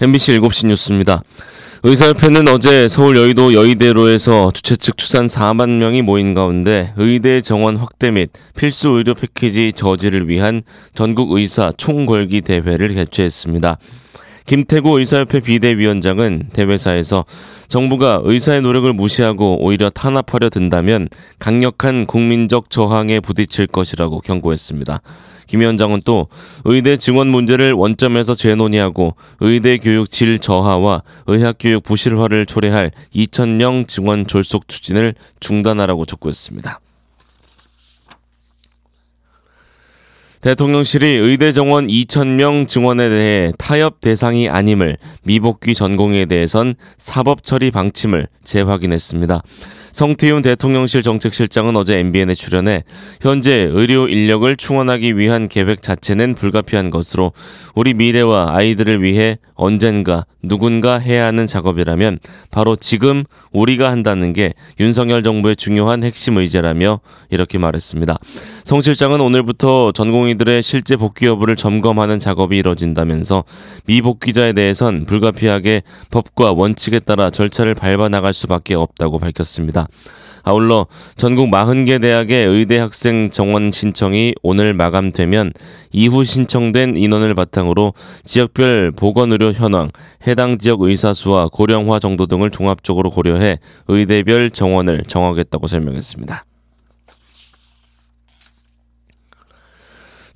MBC 7시 뉴스입니다. 의사협회는 어제 서울 여의도 여의대로에서 주최 측 추산 4만 명이 모인 가운데 의대 정원 확대 및 필수 의료 패키지 저지를 위한 전국 의사 총궐기 대회를 개최했습니다. 김태구 의사협회 비대위원장은 대회사에서 정부가 의사의 노력을 무시하고 오히려 탄압하려 든다면 강력한 국민적 저항에 부딪힐 것이라고 경고했습니다. 김 위원장은 또 의대 증원 문제를 원점에서 재논의하고 의대 교육 질 저하와 의학 교육 부실화를 초래할 2천명 증원 졸속 추진을 중단하라고 촉구했습니다. 대통령실이 의대 정원 2천명 증원에 대해 타협 대상이 아님을 미복귀 전공에 대해선 사법 처리 방침을 재확인했습니다. 성태윤 대통령실 정책실장은 어제 MBN에 출연해 현재 의료 인력을 충원하기 위한 계획 자체는 불가피한 것으로 우리 미래와 아이들을 위해 언젠가 누군가 해야 하는 작업이라면 바로 지금 우리가 한다는 게 윤석열 정부의 중요한 핵심 의제라며 이렇게 말했습니다. 성 실장은 오늘부터 전공의들의 실제 복귀 여부를 점검하는 작업이 이뤄진다면서 미복귀자에 대해선 불가피하게 법과 원칙에 따라 절차를 밟아 나갈 수밖에 없다고 밝혔습니다. 아울러 전국 40개 대학의 의대 학생 정원 신청이 오늘 마감되면 이후 신청된 인원을 바탕으로 지역별 보건의료 현황, 해당 지역 의사 수와 고령화 정도 등을 종합적으로 고려해 의대별 정원을 정하겠다고 설명했습니다.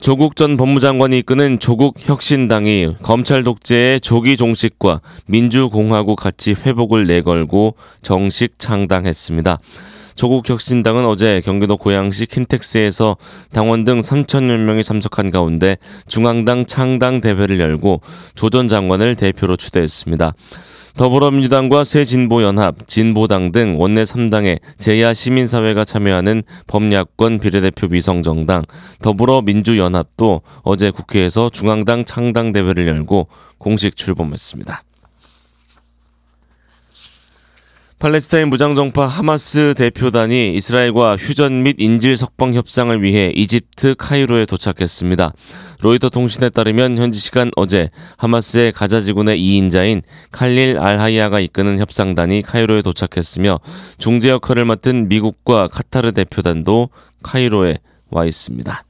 조국 전 법무장관이 이끄는 조국 혁신당이 검찰 독재의 조기 종식과 민주공화국 가치 회복을 내걸고 정식 창당했습니다. 조국 혁신당은 어제 경기도 고양시 킨텍스에서 당원 등 3천여 명이 참석한 가운데 중앙당 창당 대회를 열고 조 전 장관을 대표로 추대했습니다. 더불어민주당과 새진보연합, 진보당 등 원내 3당의 제야 시민사회가 참여하는 범야권 비례대표 위성정당, 더불어민주연합도 어제 국회에서 중앙당 창당대회를 열고 공식 출범했습니다. 팔레스타인 무장정파 하마스 대표단이 이스라엘과 휴전 및 인질 석방 협상을 위해 이집트 카이로에 도착했습니다. 로이터 통신에 따르면 현지 시간 어제 하마스의 가자 지군의 2인자인 칼릴 알하이아가 이끄는 협상단이 카이로에 도착했으며 중재 역할을 맡은 미국과 카타르 대표단도 카이로에 와 있습니다.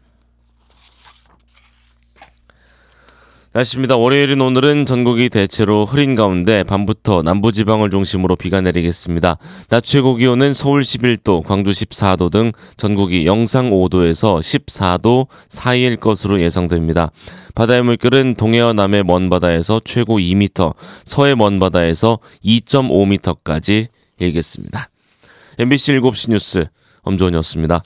날씨입니다. 월요일인 오늘은 전국이 대체로 흐린 가운데 밤부터 남부지방을 중심으로 비가 내리겠습니다. 낮 최고 기온은 서울 11도, 광주 14도 등 전국이 영상 5도에서 14도 사이일 것으로 예상됩니다. 바다의 물결은 동해와 남해 먼바다에서 최고 2m, 서해 먼바다에서 2.5m까지 일겠습니다. MBC 7시 뉴스 엄조원이었습니다.